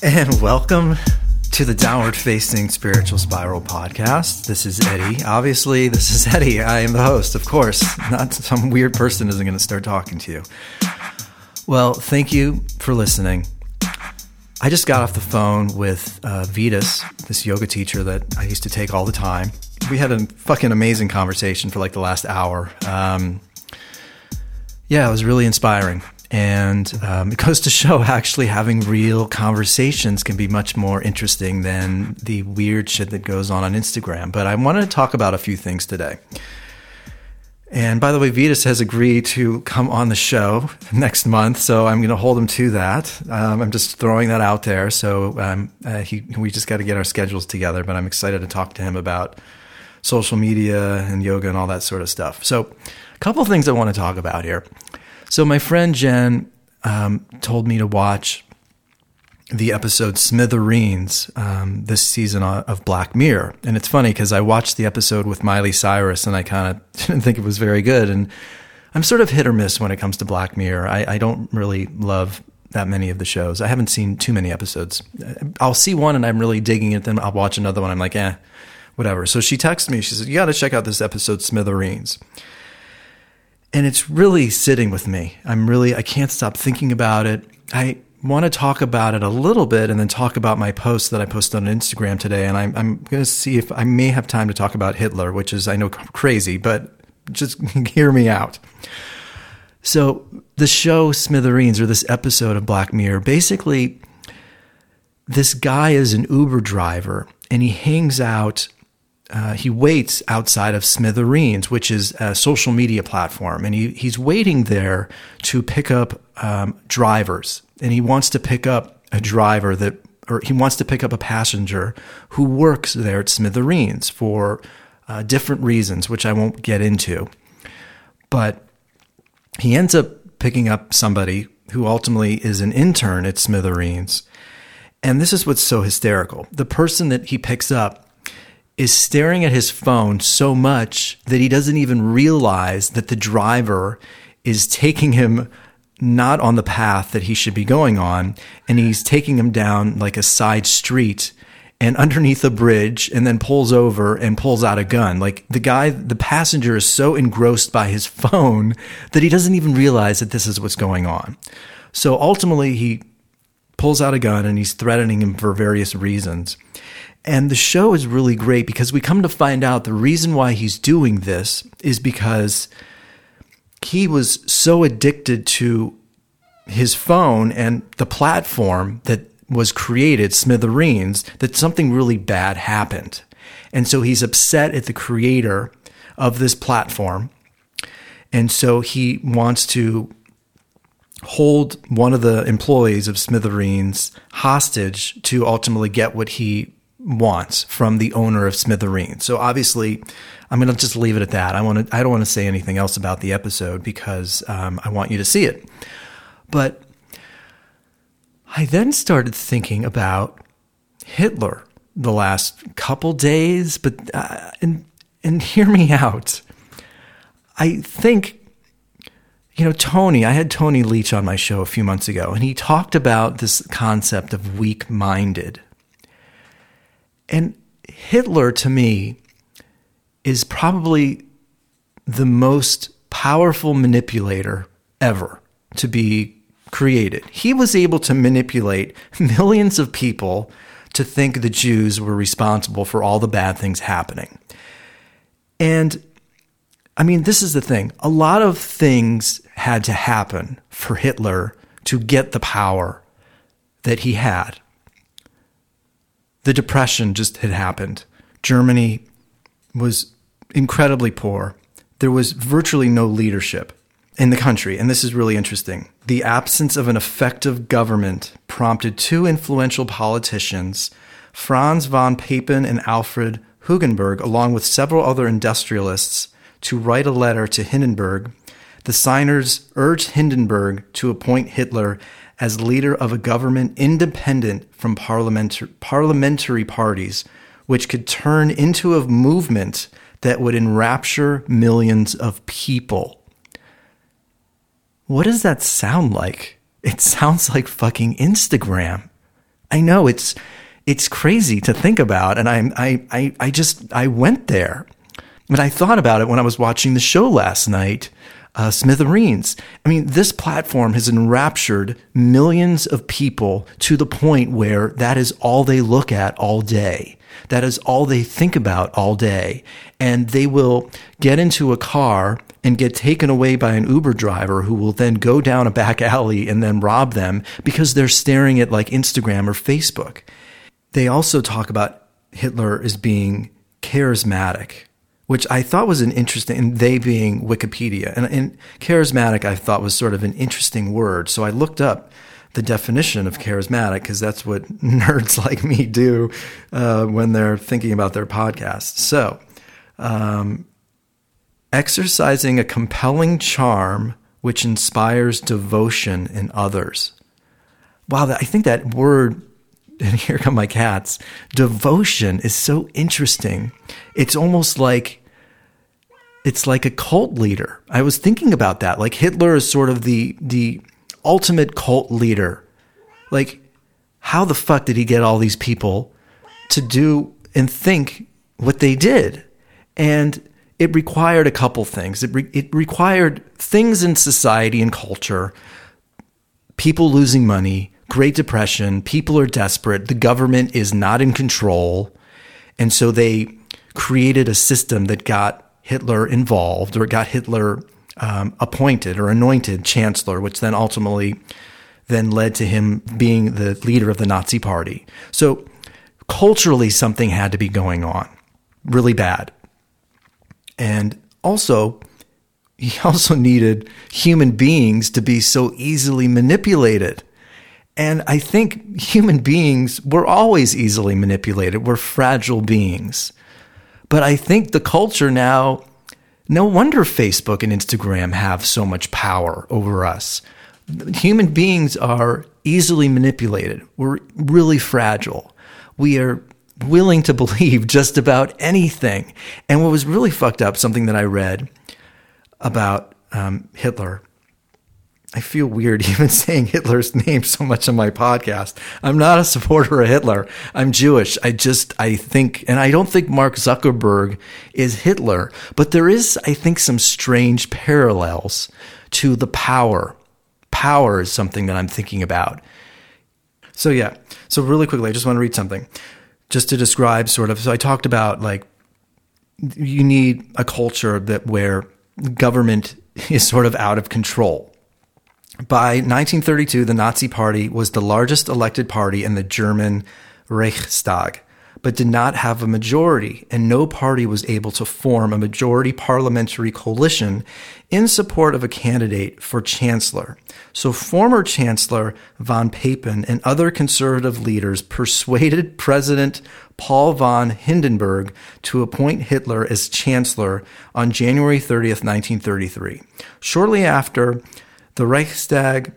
And welcome to the Downward Facing Spiritual Spiral podcast. This is Eddie. Obviously, this is Eddie. I am the host, of course. Not some weird person isn't going to start talking to you. Well, thank you for listening. I just got off the phone with uh, this yoga teacher that I used to take all the time. We had a fucking amazing conversation for like the last hour. Um, yeah, it was really inspiring. And um, it goes to show actually having real conversations can be much more interesting than the weird shit that goes on on Instagram. But I wanted to talk about a few things today. And by the way, Vitas has agreed to come on the show next month, so I'm going to hold him to that. Um, I'm just throwing that out there. So um, uh, he, we just got to get our schedules together, but I'm excited to talk to him about social media and yoga and all that sort of stuff. So, a couple things I want to talk about here. So my friend Jen um, told me to watch the episode Smithereens um, this season of Black Mirror, and it's funny because I watched the episode with Miley Cyrus and I kind of didn't think it was very good, and I'm sort of hit or miss when it comes to Black Mirror. I, I don't really love that many of the shows. I haven't seen too many episodes. I'll see one and I'm really digging it, then I'll watch another one. I'm like, eh, whatever. So she texted me. She said, "You got to check out this episode, Smithereens." And it's really sitting with me. I'm really, I can't stop thinking about it. I want to talk about it a little bit and then talk about my post that I posted on Instagram today. And I'm, I'm going to see if I may have time to talk about Hitler, which is, I know, crazy, but just hear me out. So, the show Smithereens, or this episode of Black Mirror, basically, this guy is an Uber driver and he hangs out uh, he waits outside of Smithereens, which is a social media platform, and he, he's waiting there to pick up um, drivers, and he wants to pick up a driver that, or he wants to pick up a passenger who works there at Smithereens for uh, different reasons, which I won't get into, but he ends up picking up somebody who ultimately is an intern at Smithereens. And this is what's so hysterical. The person that he picks up is staring at his phone so much that he doesn't even realize that the driver is taking him not on the path that he should be going on and he's taking him down like a side street and underneath a bridge and then pulls over and pulls out a gun. Like the guy the passenger is so engrossed by his phone that he doesn't even realize that this is what's going on. So ultimately he pulls out a gun and he's threatening him for various reasons and the show is really great because we come to find out the reason why he's doing this is because he was so addicted to his phone and the platform that was created, Smithereens, that something really bad happened. And so he's upset at the creator of this platform. And so he wants to hold one of the employees of Smithereens hostage to ultimately get what he wants from the owner of Smithereen. So obviously, I'm going to just leave it at that. I want to. I don't want to say anything else about the episode because um, I want you to see it. But I then started thinking about Hitler the last couple days. But uh, and and hear me out. I think. You know, Tony, I had Tony Leach on my show a few months ago, and he talked about this concept of weak minded and Hitler, to me, is probably the most powerful manipulator ever to be created. He was able to manipulate millions of people to think the Jews were responsible for all the bad things happening. And I mean, this is the thing a lot of things had to happen for Hitler to get the power that he had the Depression just had happened. Germany was incredibly poor. There was virtually no leadership in the country. And this is really interesting. The absence of an effective government prompted two influential politicians, Franz von Papen and Alfred Hugenberg, along with several other industrialists, to write a letter to Hindenburg. The signers urged Hindenburg to appoint Hitler as leader of a government independent from parliamentary, parliamentary parties, which could turn into a movement that would enrapture millions of people. What does that sound like? It sounds like fucking Instagram. I know it's it's crazy to think about, and I I I, I just I went there, but I thought about it when I was watching the show last night. Uh, Smithereens. I mean, this platform has enraptured millions of people to the point where that is all they look at all day. That is all they think about all day. And they will get into a car and get taken away by an Uber driver who will then go down a back alley and then rob them because they're staring at like Instagram or Facebook. They also talk about Hitler as being charismatic which I thought was an interesting, and they being Wikipedia. And, and, charismatic, I thought was sort of an interesting word. So I looked up the definition of charismatic because that's what nerds like me do uh, when they're thinking about their podcast. So, um, exercising a compelling charm which inspires devotion in others. Wow, I think that word and here come my cats. Devotion is so interesting. It's almost like it's like a cult leader. I was thinking about that. Like Hitler is sort of the the ultimate cult leader. Like how the fuck did he get all these people to do and think what they did? And it required a couple things. It, re- it required things in society and culture, people losing money, Great Depression, people are desperate, the government is not in control. And so they created a system that got Hitler involved or got Hitler um, appointed or anointed chancellor, which then ultimately then led to him being the leader of the Nazi party. So culturally, something had to be going on really bad. And also, he also needed human beings to be so easily manipulated. And I think human beings, we're always easily manipulated. We're fragile beings. But I think the culture now, no wonder Facebook and Instagram have so much power over us. Human beings are easily manipulated. We're really fragile. We are willing to believe just about anything. And what was really fucked up, something that I read about um, Hitler, I feel weird even saying Hitler's name so much on my podcast. I'm not a supporter of Hitler. I'm Jewish. I just, I think, and I don't think Mark Zuckerberg is Hitler, but there is, I think, some strange parallels to the power. Power is something that I'm thinking about. So, yeah. So, really quickly, I just want to read something just to describe sort of. So, I talked about like you need a culture that where government is sort of out of control by 1932, the Nazi Party was the largest elected party in the German Reichstag, but did not have a majority, and no party was able to form a majority parliamentary coalition in support of a candidate for chancellor. So, former Chancellor von Papen and other conservative leaders persuaded President Paul von Hindenburg to appoint Hitler as chancellor on January 30th, 1933. Shortly after, the Reichstag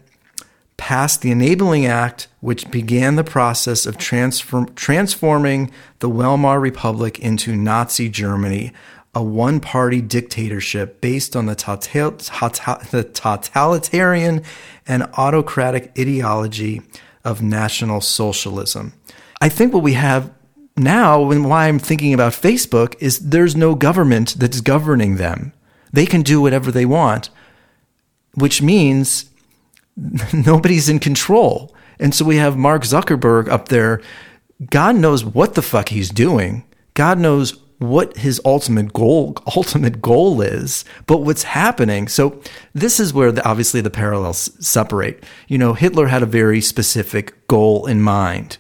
passed the Enabling Act, which began the process of transform, transforming the Weimar Republic into Nazi Germany, a one party dictatorship based on the, total, the totalitarian and autocratic ideology of National Socialism. I think what we have now, and why I'm thinking about Facebook, is there's no government that's governing them. They can do whatever they want which means nobody's in control. And so we have Mark Zuckerberg up there. God knows what the fuck he's doing. God knows what his ultimate goal ultimate goal is but what's happening so this is where the, obviously the parallels separate you know hitler had a very specific goal in mind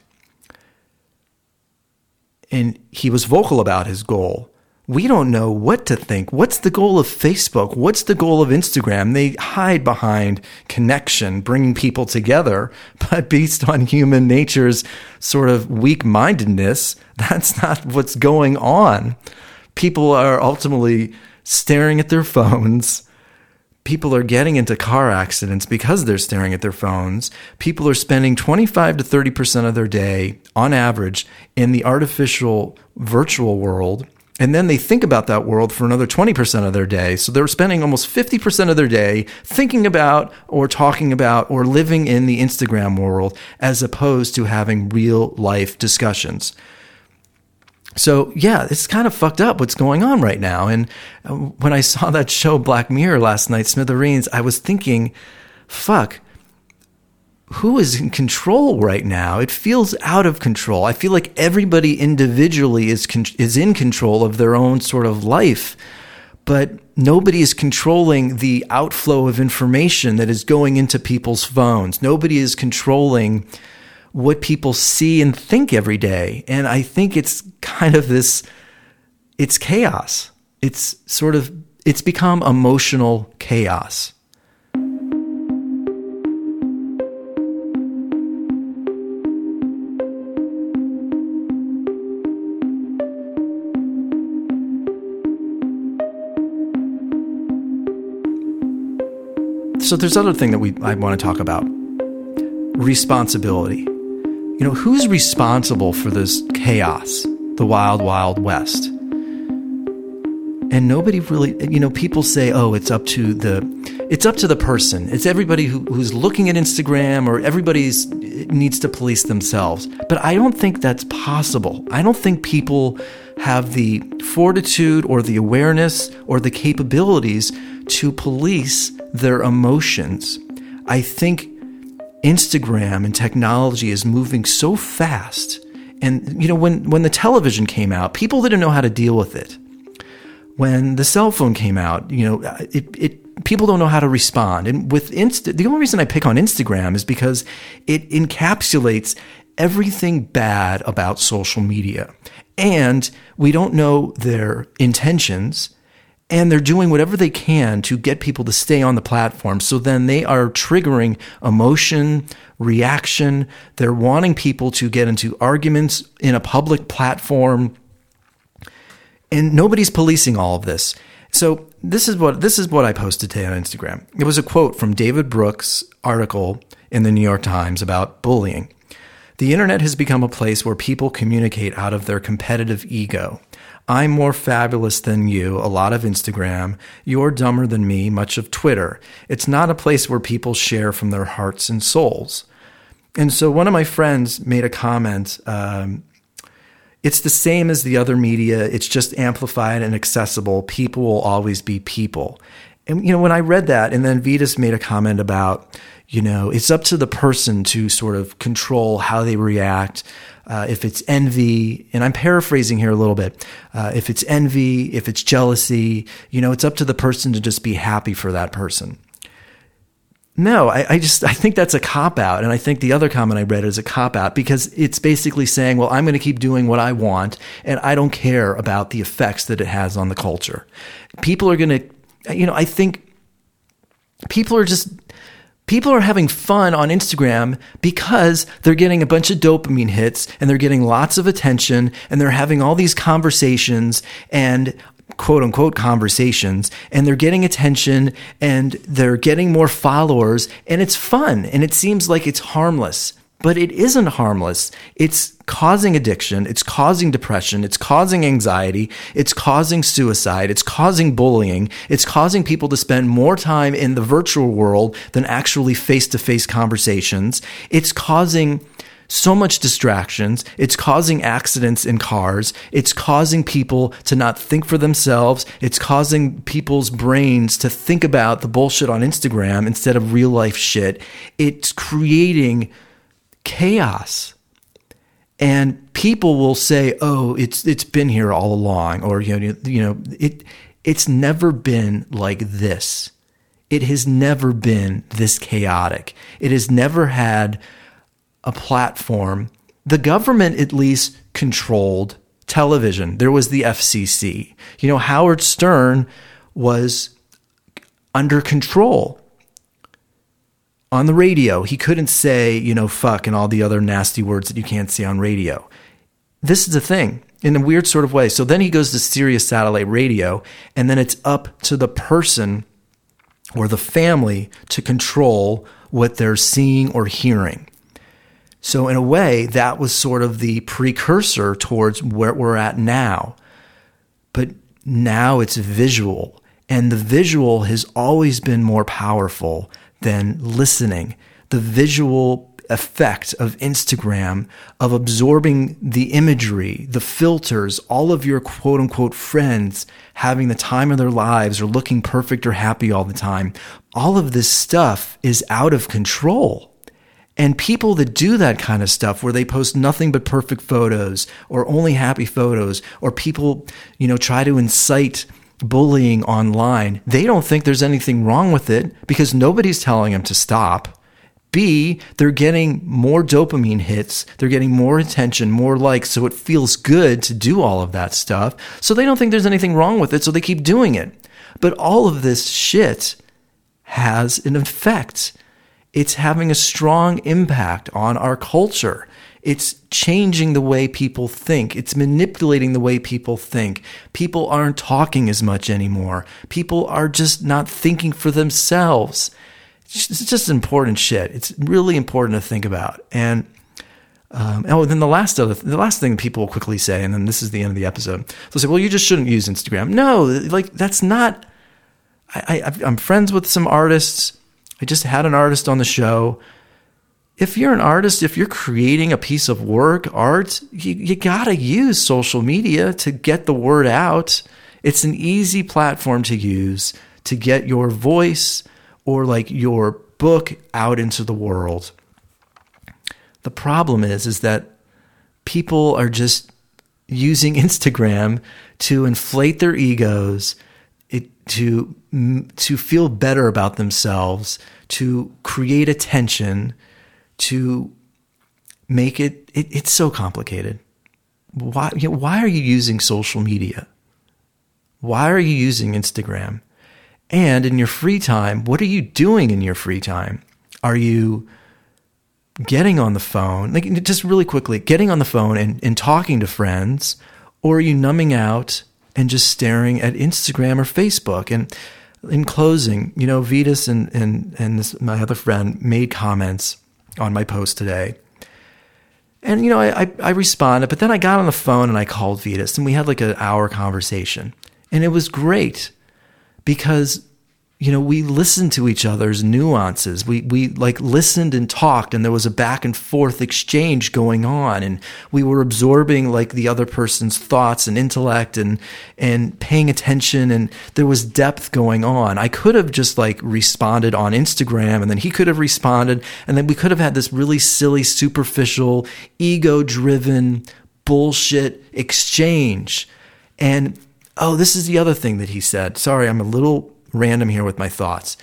and he was vocal about his goal we don't know what to think. What's the goal of Facebook? What's the goal of Instagram? They hide behind connection, bringing people together, but based on human nature's sort of weak mindedness, that's not what's going on. People are ultimately staring at their phones. People are getting into car accidents because they're staring at their phones. People are spending 25 to 30% of their day on average in the artificial virtual world And then they think about that world for another 20% of their day. So they're spending almost 50% of their day thinking about or talking about or living in the Instagram world as opposed to having real life discussions. So yeah, it's kind of fucked up what's going on right now. And uh, when I saw that show Black Mirror last night, Smithereens, I was thinking, fuck, who is in control right now? It feels out of control. I feel like everybody individually is con- is in control of their own sort of life, but nobody is controlling the outflow of information that is going into people's phones. Nobody is controlling what people see and think every day. And I think it's kind of this it's chaos. It's sort of it's become emotional chaos. So there's other thing that we I want to talk about. Responsibility. You know, who's responsible for this chaos, the wild wild west? And nobody really, you know, people say, "Oh, it's up to the it's up to the person. It's everybody who, who's looking at Instagram or everybody's eh, needs to police themselves." But I don't think that's possible. I don't think people have the fortitude or the awareness or the capabilities to police their emotions. I think Instagram and technology is moving so fast. And, you know, when, when the television came out, people didn't know how to deal with it. When the cell phone came out, you know, it, it, people don't know how to respond. And with Insta, the only reason I pick on Instagram is because it encapsulates everything bad about social media. And we don't know their intentions and they're doing whatever they can to get people to stay on the platform. So then they are triggering emotion, reaction. They're wanting people to get into arguments in a public platform. And nobody's policing all of this. So this is what this is what I posted today on Instagram. It was a quote from David Brooks' article in the New York Times about bullying. The internet has become a place where people communicate out of their competitive ego. I'm more fabulous than you, a lot of Instagram. You're dumber than me, much of Twitter. It's not a place where people share from their hearts and souls. And so one of my friends made a comment. Um, it's the same as the other media. It's just amplified and accessible. People will always be people. And, you know, when I read that, and then Vitas made a comment about, you know, it's up to the person to sort of control how they react uh, if it's envy, and I'm paraphrasing here a little bit, uh, if it's envy, if it's jealousy, you know, it's up to the person to just be happy for that person. No, I, I just I think that's a cop out, and I think the other comment I read is a cop out because it's basically saying, well, I'm going to keep doing what I want, and I don't care about the effects that it has on the culture. People are going to, you know, I think people are just people are having fun on Instagram because they're getting a bunch of dopamine hits and they're getting lots of attention and they're having all these conversations and quote unquote conversations and they're getting attention and they're getting more followers and it's fun and it seems like it's harmless but it isn't harmless. It's causing addiction. It's causing depression. It's causing anxiety. It's causing suicide. It's causing bullying. It's causing people to spend more time in the virtual world than actually face to face conversations. It's causing so much distractions. It's causing accidents in cars. It's causing people to not think for themselves. It's causing people's brains to think about the bullshit on Instagram instead of real life shit. It's creating chaos. And people will say, "Oh, it's it's been here all along," or you know, you know, it it's never been like this. It has never been this chaotic. It has never had a platform. The government at least controlled television. There was the FCC. You know, Howard Stern was under control on the radio, he couldn't say, you know, fuck and all the other nasty words that you can't say on radio. This is the thing in a weird sort of way. So then he goes to Sirius satellite radio, and then it's up to the person or the family to control what they're seeing or hearing. So, in a way, that was sort of the precursor towards where we're at now. but now it's visual. And the visual has always been more powerful than listening. The visual effect of Instagram, of absorbing the imagery, the filters, all of your quote unquote friends having the time of their lives or looking perfect or happy all the time. All of this stuff is out of control. And people that do that kind of stuff where they post nothing but perfect photos or only happy photos or people, you know, try to incite bullying online, they don't think there's anything wrong with it because nobody's telling them to stop. B, they're getting more dopamine hits. They're getting more attention, more likes. So it feels good to do all of that stuff. So they don't think there's anything wrong with it. So they keep doing it. But all of this shit has an effect. It's having a strong impact on our culture. It's changing the way people think. It's manipulating the way people think. People aren't talking as much anymore. People are just not thinking for themselves. It's just important shit. It's really important to think about. And um, oh, then the last other, the last thing people will quickly say, and then this is the end of the episode. They'll say, "Well, you just shouldn't use Instagram." No, like that's not. I, I I'm friends with some artists. I just had an artist on the show. If you're an artist, if you're creating a piece of work, art, you, you gotta use social media to get the word out. It's an easy platform to use to get your voice or like your book out into the world. The problem is is that people are just using Instagram to inflate their egos, it, to to feel better about themselves, to create attention, to make it, it it's so complicated. Why you know, why are you using social media? Why are you using Instagram? And in your free time, what are you doing in your free time? Are you getting on the phone, like just really quickly, getting on the phone and, and talking to friends, or are you numbing out and just staring at Instagram or Facebook? And in closing, you know, Vitas and and and this, my other friend made comments on my post today. And you know, I, I, I responded, but then I got on the phone and I called Vitas and we had like an hour conversation. And it was great because you know we listened to each other's nuances. We we like listened and talked and there was a back and forth exchange going on and we were absorbing like the other person's thoughts and intellect and and paying attention and there was depth going on. I could have just like responded on instagram and then he could have responded and then we could have had this really silly superficial ego driven bullshit exchange. And Oh, this is the other thing that he said. Sorry, I'm a little random here with my thoughts.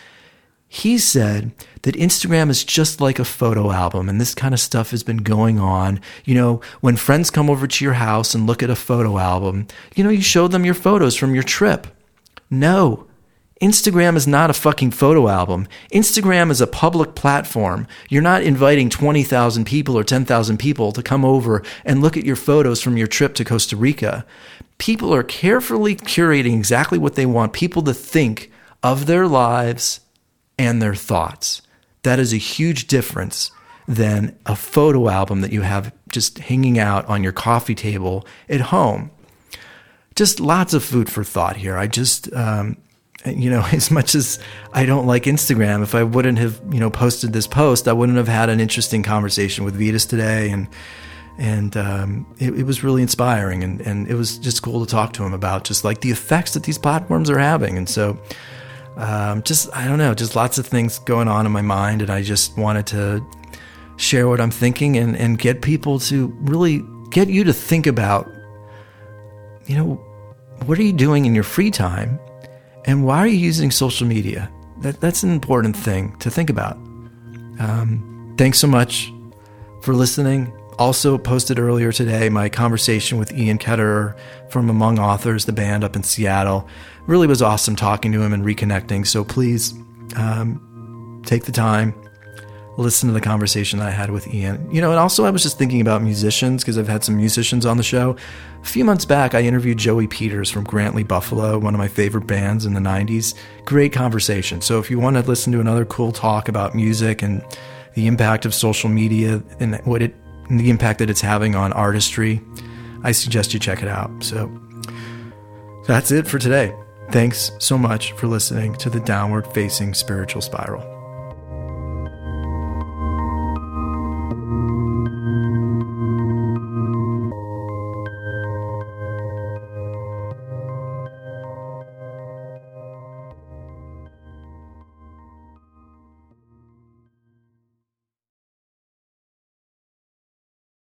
He said that Instagram is just like a photo album, and this kind of stuff has been going on. You know, when friends come over to your house and look at a photo album, you know, you show them your photos from your trip. No, Instagram is not a fucking photo album. Instagram is a public platform. You're not inviting 20,000 people or 10,000 people to come over and look at your photos from your trip to Costa Rica people are carefully curating exactly what they want people to think of their lives and their thoughts. That is a huge difference than a photo album that you have just hanging out on your coffee table at home. Just lots of food for thought here. I just, um, you know, as much as I don't like Instagram, if I wouldn't have, you know, posted this post, I wouldn't have had an interesting conversation with Vitas today. And, and um, it, it, was really inspiring and, and it was just cool to talk to him about just like the effects that these platforms are having and so um, just i don't know just lots of things going on in my mind and i just wanted to share what i'm thinking and, and get people to really get you to think about you know what are you doing in your free time and why are you using social media? That, that's an important thing to think about. Um, thanks so much for listening also posted earlier today my conversation with Ian Ketterer from Among Authors, the band up in Seattle. Really was awesome talking to him and reconnecting. So please um, take the time, listen to the conversation that I had with Ian. You know, and also I was just thinking about musicians because I've had some musicians on the show. A few months back, I interviewed Joey Peters from Grant Lee Buffalo, one of my favorite bands in the 90s. Great conversation. So if you want to listen to another cool talk about music and the impact of social media and what it and the impact that it's having on artistry, I suggest you check it out. So, That's it for today. Thanks so much for listening to the Downward Facing Spiritual Spiral.